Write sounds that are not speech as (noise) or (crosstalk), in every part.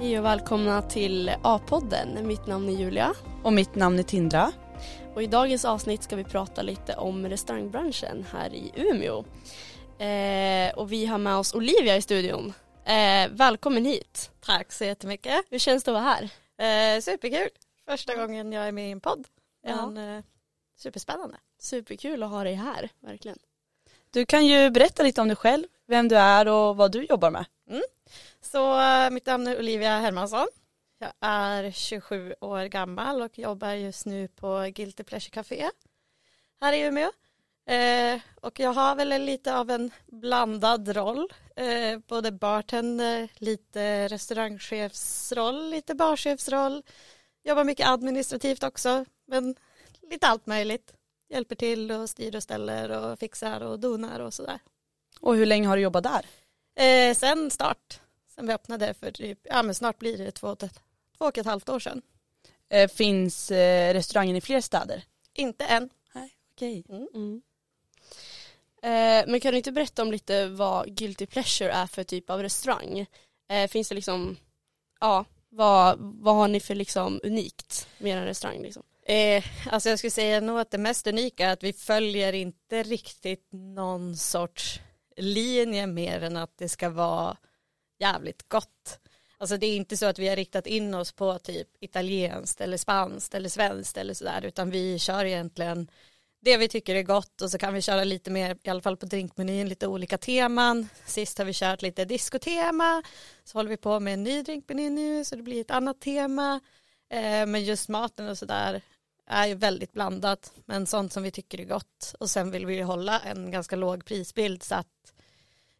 Hej och välkomna till A-podden. Mitt namn är Julia. Och mitt namn är Tindra. Och i dagens avsnitt ska vi prata lite om restaurangbranschen här i Umeå. Eh, och vi har med oss Olivia i studion. Eh, välkommen hit. Tack så jättemycket. Hur känns det att vara här? Eh, superkul. Första gången jag är med i en podd. Ja. eh, superspännande. Superkul att ha dig här, verkligen. Du kan ju berätta lite om dig själv, vem du är och vad du jobbar med. Mm. Så uh, mitt namn är Olivia Hermansson. Jag är 27 år gammal och jobbar just nu på Guilty Pleasure Café här i Umeå. Eh, och jag har väl lite av en blandad roll. Eh, både bartender, lite restaurangchefsroll, lite barchefsroll. Jobbar mycket administrativt också, men lite allt möjligt. Hjälper till och styr och ställer och fixar och donar och sådär. Och hur länge har du jobbat där? Eh, sen start. Sen vi öppnade för typ, ja men snart blir det två, två och ett halvt år sedan. Eh, finns eh, restaurangen i fler städer? Inte än. Nej, okej. Okay. Mm. Mm. Eh, men kan du inte berätta om lite vad Guilty Pleasure är för typ av restaurang? Eh, finns det liksom, ja, vad, vad har ni för liksom unikt med en restaurang liksom? Eh, alltså jag skulle säga nog att det mest unika är att vi följer inte riktigt någon sorts linje mer än att det ska vara jävligt gott. Alltså det är inte så att vi har riktat in oss på typ italienskt eller spanskt eller svenskt eller sådär utan vi kör egentligen det vi tycker är gott och så kan vi köra lite mer, i alla fall på drinkmenyn, lite olika teman. Sist har vi kört lite diskotema, så håller vi på med en ny drinkmeny nu så det blir ett annat tema. Eh, men just maten och sådär är ju väldigt blandat, men sånt som vi tycker är gott. Och sen vill vi hålla en ganska låg prisbild så att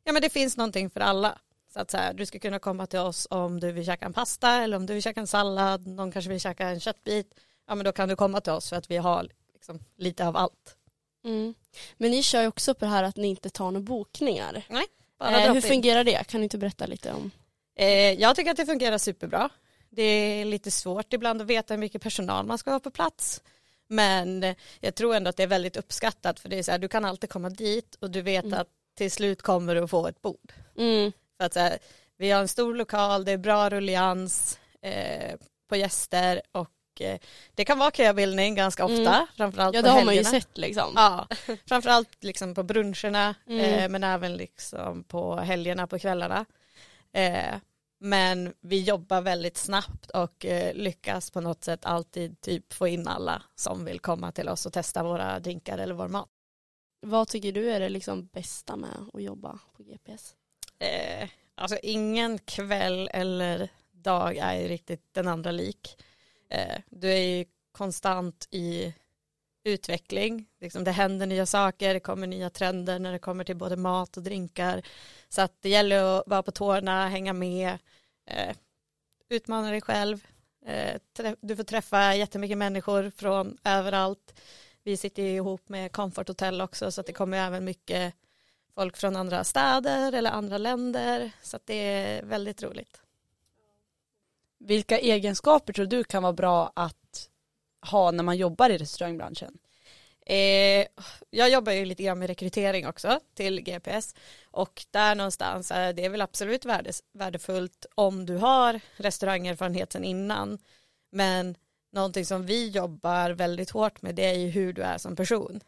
ja, men det finns någonting för alla. Så att så här, du ska kunna komma till oss om du vill käka en pasta eller om du vill käka en sallad, någon kanske vill käka en köttbit. Ja men då kan du komma till oss för att vi har liksom lite av allt. Mm. Men ni kör ju också på det här att ni inte tar några bokningar. Nej, bara eh, Hur fungerar det? Kan du inte berätta lite om? Eh, jag tycker att det fungerar superbra. Det är lite svårt ibland att veta hur mycket personal man ska ha på plats. Men jag tror ändå att det är väldigt uppskattat för det är så här, du kan alltid komma dit och du vet mm. att till slut kommer du att få ett bord. Mm. För att så här, vi har en stor lokal, det är bra rullians eh, på gäster och eh, det kan vara köbildning ganska ofta, mm. framförallt ja, på helgerna. Ja det har man ju sett liksom. Ja, (laughs) framförallt liksom på bruncherna mm. eh, men även liksom på helgerna på kvällarna. Eh, men vi jobbar väldigt snabbt och lyckas på något sätt alltid typ få in alla som vill komma till oss och testa våra drinkar eller vår mat. Vad tycker du är det liksom bästa med att jobba på GPS? Eh, alltså ingen kväll eller dag är ju riktigt den andra lik. Eh, du är ju konstant i utveckling. Liksom det händer nya saker, det kommer nya trender när det kommer till både mat och drinkar. Så att det gäller att vara på tårna, hänga med, eh, utmana dig själv. Eh, du får träffa jättemycket människor från överallt. Vi sitter ihop med Comfort Hotel också så att det kommer även mycket folk från andra städer eller andra länder så att det är väldigt roligt. Vilka egenskaper tror du kan vara bra att ha när man jobbar i restaurangbranschen? Eh, jag jobbar ju lite grann med rekrytering också till GPS och där någonstans är det väl absolut värdes, värdefullt om du har restaurangerfarenhet sedan innan men någonting som vi jobbar väldigt hårt med det är ju hur du är som person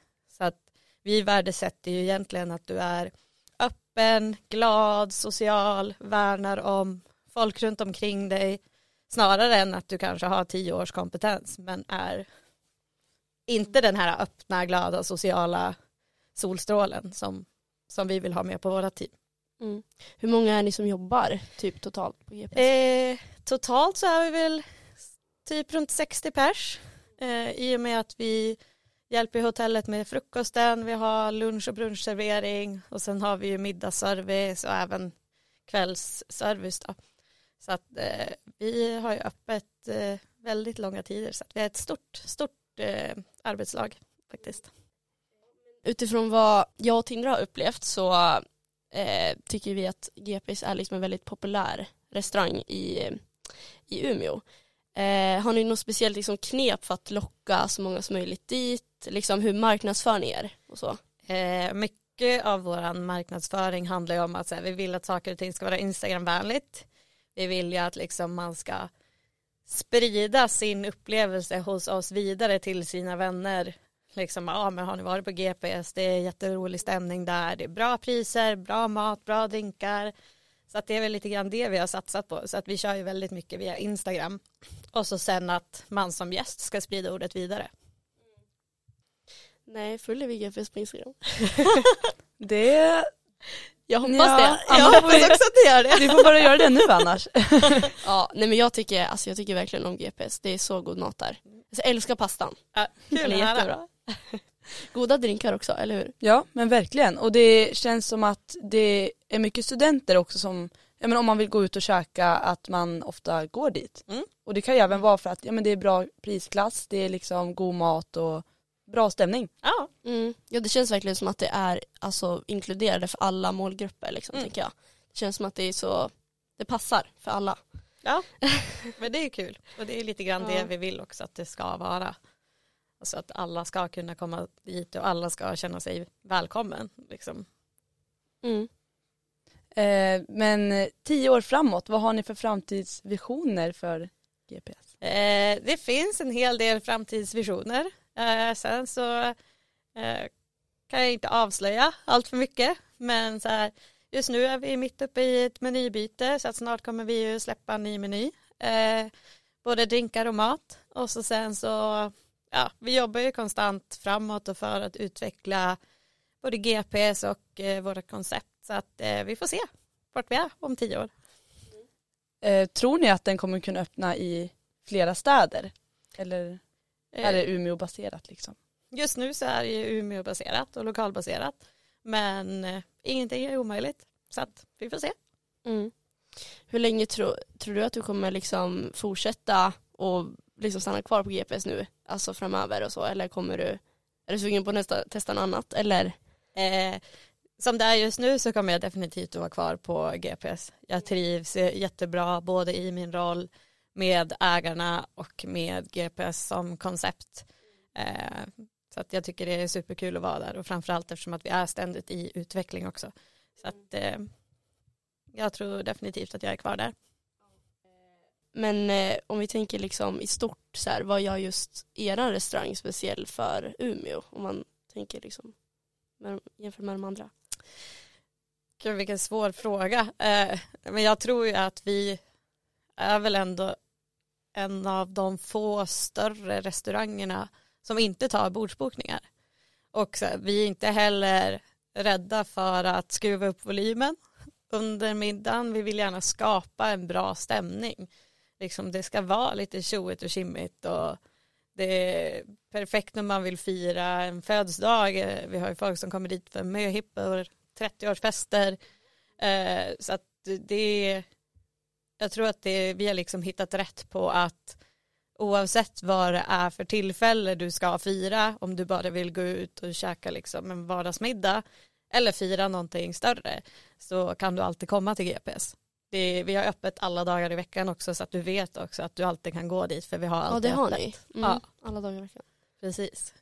vi värdesätter ju egentligen att du är öppen, glad, social, värnar om folk runt omkring dig snarare än att du kanske har tio års kompetens men är inte den här öppna, glada, sociala solstrålen som, som vi vill ha med på våra team. Mm. Hur många är ni som jobbar typ totalt på GPS? Eh, totalt så är vi väl typ runt 60 pers eh, i och med att vi hjälper hotellet med frukosten, vi har lunch och brunchservering och sen har vi ju middagsservice och även kvällsservice då. Så att eh, vi har ju öppet eh, väldigt långa tider så att vi är ett stort, stort eh, arbetslag faktiskt. Utifrån vad jag och Tindra har upplevt så eh, tycker vi att GPs är liksom en väldigt populär restaurang i, i Umeå. Eh, har ni något speciellt liksom, knep för att locka så många som möjligt dit? Liksom, hur marknadsför ni er? Och så? Eh, mycket av vår marknadsföring handlar ju om att här, vi vill att saker och ting ska vara Instagramvänligt. Vi vill ju att liksom man ska sprida sin upplevelse hos oss vidare till sina vänner. Liksom, ja men har ni varit på GPS, det är jätterolig stämning där, det är bra priser, bra mat, bra drinkar. Så att det är väl lite grann det vi har satsat på. Så att vi kör ju väldigt mycket via Instagram. Och så sen att man som gäst ska sprida ordet vidare. Nej, följer vi GPS på Instagram? Det, Jag hoppas Ja, det. ja, Jag hoppas också att det gör det. vi får bara göra det nu annars. (laughs) Ja, nej men jag tycker, alltså jag tycker verkligen om GPS. Det är så god mat där. Alltså, jag älskar pastan. Ja, Den kul är att höra. jättebra. (laughs) Goda drinkar också, eller hur? Ja men verkligen och det känns som att det är mycket studenter också som, ja men om man vill gå ut och käka att man ofta går dit. Mm. Och det kan ju även vara för att ja, men det är bra prisklass, det är liksom god mat och bra stämning. Ja, Mm. Ja det känns verkligen som att det är alltså, inkluderade för alla målgrupper liksom, Mm. tänker jag. Det känns som att det är så, det passar för alla. ja. (laughs) men det är kul. Och det är lite grann Ja. det vi vill också att det ska vara. Alltså att alla ska kunna komma dit och alla ska känna sig välkommen. Liksom. Mm. Eh, men eh, tio år framåt, vad har ni för framtidsvisioner för GPS? Eh, det finns en hel del framtidsvisioner. Eh, sen så eh, kan jag inte avslöja allt för mycket. Men så här, just nu är vi mitt uppe i ett menybyte så att snart kommer vi ju släppa en ny meny. Eh, både drinkar och mat. Och så sen så, ja, vi jobbar ju konstant framåt och för att utveckla både GPS och eh, våra koncept. Så att eh, vi får se vart vi är om tio år. Eh, tror ni att den kommer kunna öppna i flera städer? Eller är det Umeå-baserat liksom? Just nu så är det ju Umeå-baserat och lokalbaserat. Men eh, ingenting är omöjligt. Så att vi får se. Mm. Hur länge tro, tror du att du kommer liksom fortsätta och liksom stanna kvar på GPS nu, alltså framöver och så, eller kommer du, är du sugen på att testa något annat, eller? Eh, som det är just nu så kommer jag definitivt att vara kvar på GPS. Jag trivs eh, jättebra både i min roll med ägarna och med GPS som koncept. Eh, så att jag tycker det är superkul att vara där och framförallt eftersom att vi är ständigt i utveckling också. Så att eh, jag tror definitivt att jag är kvar där. Men eh, om vi tänker liksom i stort så här, vad gör just eran restaurang speciell för Umeå? Om man tänker liksom med, jämfört med de andra. Gud vilken svår fråga. Eh, men jag tror ju att vi är väl ändå en av de få större restaurangerna som inte tar bordsbokningar. Och så, vi är inte heller rädda för att skruva upp volymen under middagen. Vi vill gärna skapa en bra stämning. Liksom, det ska vara lite tjoigt och kimmigt och det är perfekt när man vill fira en födelsedag. Vi har ju folk som kommer dit för möhippor 30-årsfester. Eh, så att det jag tror att det, vi har liksom hittat rätt på att oavsett vad det är för tillfälle du ska fira, om du bara vill gå ut och käka liksom en vardagsmiddag eller fira någonting större så kan du alltid komma till GPS. Det, vi har öppet alla dagar i veckan också så att du vet också att du alltid kan gå dit för vi har Ja alltid det har öppet. ni. Mm, Ja. Alla dagar i veckan. Precis.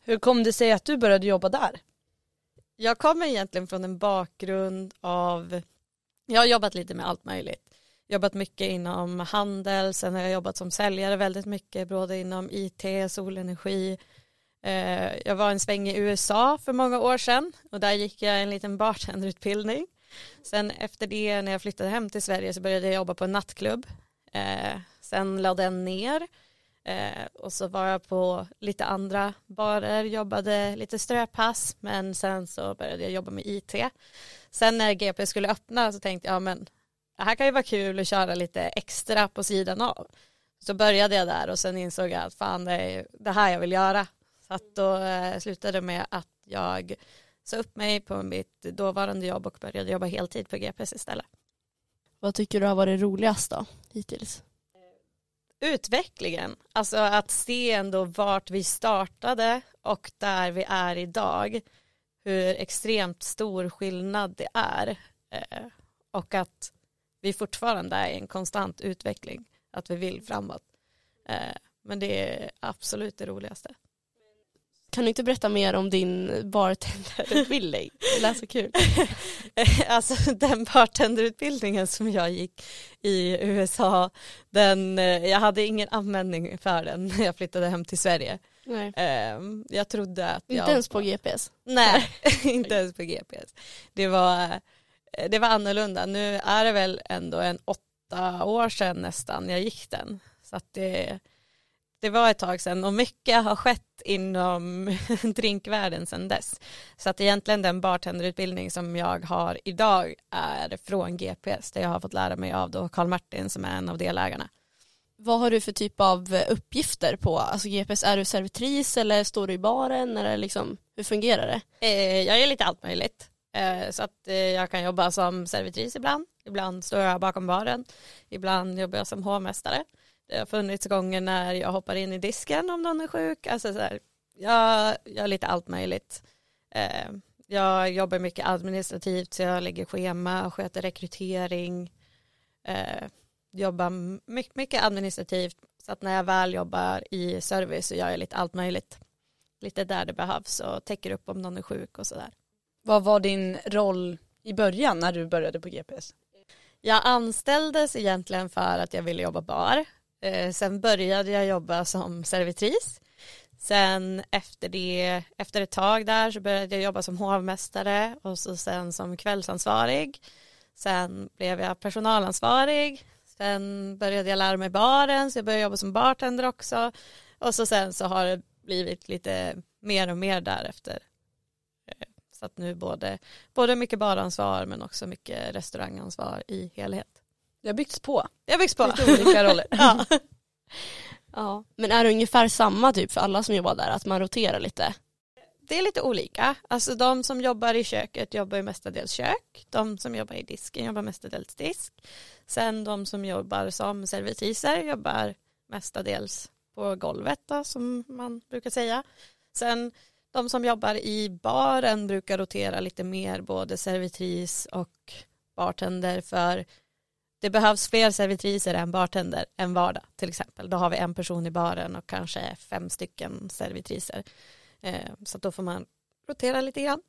Hur kom det sig att du började jobba där? Jag kommer egentligen från en bakgrund av, jag har jobbat lite med allt möjligt. Jobbat mycket inom handel, sen har jag jobbat som säljare väldigt mycket, både inom IT, solenergi. Eh, jag var en sväng i USA för många år sedan och där gick jag en liten bartenderutbildning. Sen efter det när jag flyttade hem till Sverige så började jag jobba på en nattklubb. Eh, sen lade den ner eh, och så var jag på lite andra barer, jobbade lite ströpass men sen så började jag jobba med IT. Sen när GP skulle öppna så tänkte jag, ja men det här kan ju vara kul att köra lite extra på sidan av. Så började jag där och sen insåg jag att fan det är det här jag vill göra. Så att då eh, slutade det med att jag sa upp mig på mitt dåvarande jobb och började jobba heltid på GPS istället. Vad tycker du har varit roligast då, hittills? utvecklingen, alltså att se ändå vart vi startade och där vi är idag, hur extremt stor skillnad det är eh, och att vi fortfarande är i en konstant utveckling, att vi vill framåt. Eh, men det är absolut det roligaste. kan du inte berätta mer om din bartenderutbildning? (laughs) Det lät så kul. (laughs) alltså den bartenderutbildningen som jag gick i USA, den, eh, jag hade ingen användning för den när jag flyttade hem till Sverige. Ehm, jag trodde att jag... (laughs) Inte ens på GPS? Nej, inte ens på GPS. Det var, det var annorlunda. Nu är det väl ändå en åtta år sedan nästan jag gick den. Så att det, det var ett tag sedan och mycket har skett inom (laughs) drinkvärlden sedan dess. Så att egentligen den bartenderutbildning som jag har idag är från GPS där jag har fått lära mig av då Carl Martin som är en av delägarna. Vad har du för typ av eh, uppgifter på alltså GPS? Är du servitris eller står du i baren eller liksom, hur fungerar det? Eh, jag gör lite allt möjligt. Eh, så att eh, jag kan jobba som servitris ibland. Ibland står jag bakom baren. Ibland jobbar jag som hovmästare. Det har funnits gånger när jag hoppar in i disken om någon är sjuk. Alltså så här, jag gör lite allt möjligt. Eh, jag jobbar mycket administrativt så jag lägger schema, sköter rekrytering, eh, mycket, mycket administrativt så att när jag väl jobbar i service så gör jag lite allt möjligt. Lite där det behövs och täcker upp om någon är sjuk och sådär. Vad var din roll i början när du började på GPS? Jag anställdes egentligen för att jag ville jobba bar. Eh, sen började jag jobba som servitris. Sen efter det, efter ett tag där så började jag jobba som hovmästare och så sen som kvällsansvarig. Sen blev jag personalansvarig. Sen började jag lära mig baren så jag började jobba som bartender också. Och så sen så har det blivit lite mer och mer därefter. Eh, så att nu både, både mycket baransvar men också mycket restaurangansvar i helhet. Det har byggts på. Det har byggts på. Lite olika roller. (laughs) (laughs) ja. Ja. Men är det ungefär samma typ för alla som jobbar där, att man roterar lite? Det är lite olika. Alltså de som jobbar i köket jobbar ju mestadels kök. De som jobbar i disken jobbar mestadels disk. Sen de som jobbar som servitriser jobbar mestadels på golvet då, som man brukar säga. Sen de som jobbar i baren brukar rotera lite mer både servitris och bartender för det behövs fler servitriser än bartender en vardag till exempel. Då har vi en person i baren och kanske fem stycken servitriser. Eh, så då får man rotera lite grann.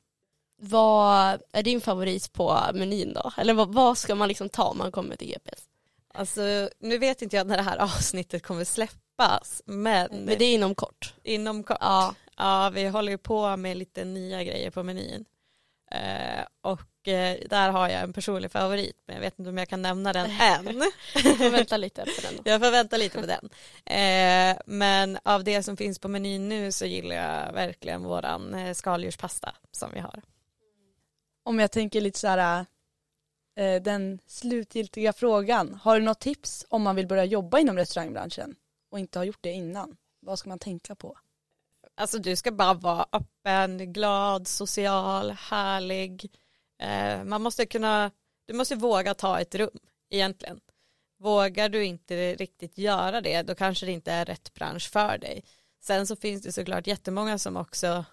Vad är din favorit på menyn då? Eller vad, vad ska man liksom ta om man kommer till GPS? Alltså nu vet inte jag när det här avsnittet kommer släppas men, men det är inom kort. Inom kort. Ja. ja vi håller ju på med lite nya grejer på menyn. Eh, och eh, där har jag en personlig favorit men jag vet inte om jag kan nämna den (laughs) än. Jag får vänta lite på den. Då. Jag får vänta lite på den. Eh, men av det som finns på menyn nu så gillar jag verkligen våran eh, skaldjurspasta som vi har. Om jag tänker lite så här eh, den slutgiltiga frågan. Har du något tips om man vill börja jobba inom restaurangbranschen och inte har gjort det innan? Vad ska man tänka på? Alltså du ska bara vara öppen, glad, social, härlig. Eh, man måste kunna, du måste våga ta ett rum egentligen. Vågar du inte riktigt göra det då kanske det inte är rätt bransch för dig. Sen så finns det såklart jättemånga som också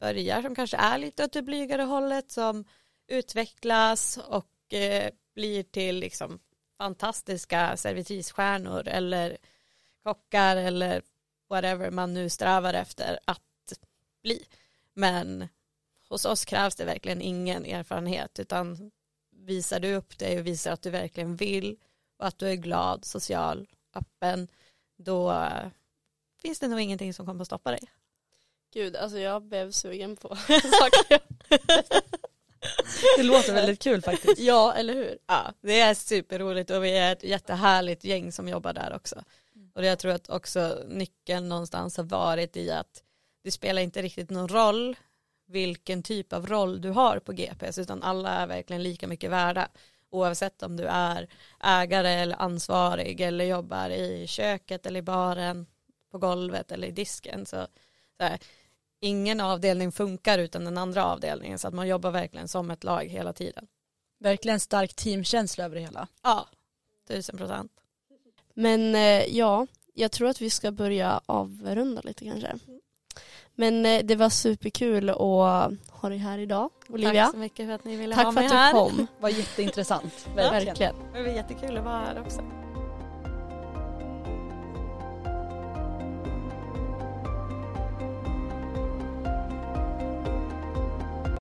börjar som kanske är lite åt det blygare hållet som utvecklas och eh, blir till liksom fantastiska servitrisstjärnor eller kockar eller whatever man nu strävar efter att bli. Men hos oss krävs det verkligen ingen erfarenhet utan visar du upp dig och visar att du verkligen vill och att du är glad, social, öppen då finns det nog ingenting som kommer att stoppa dig. Gud, alltså jag blev sugen på (laughs) (laughs) saker. Det låter väldigt kul faktiskt. Ja, eller hur? Ja, det är superroligt och vi är ett jättehärligt gäng som jobbar där också. Och jag tror att också nyckeln någonstans har varit i att det spelar inte riktigt någon roll vilken typ av roll du har på GPS utan alla är verkligen lika mycket värda oavsett om du är ägare eller ansvarig eller jobbar i köket eller i baren på golvet eller i disken så, så här, ingen avdelning funkar utan den andra avdelningen så att man jobbar verkligen som ett lag hela tiden. Verkligen stark teamkänsla över det hela. Ja, tusen procent. Men eh, ja, jag tror att vi ska börja avrunda lite kanske. Men eh, det var superkul att ha dig här idag, Olivia. Tack så mycket för att ni ville Tack ha för mig att du här. kom. Det var jätteintressant. Verkligen. Det var jättekul att vara här också.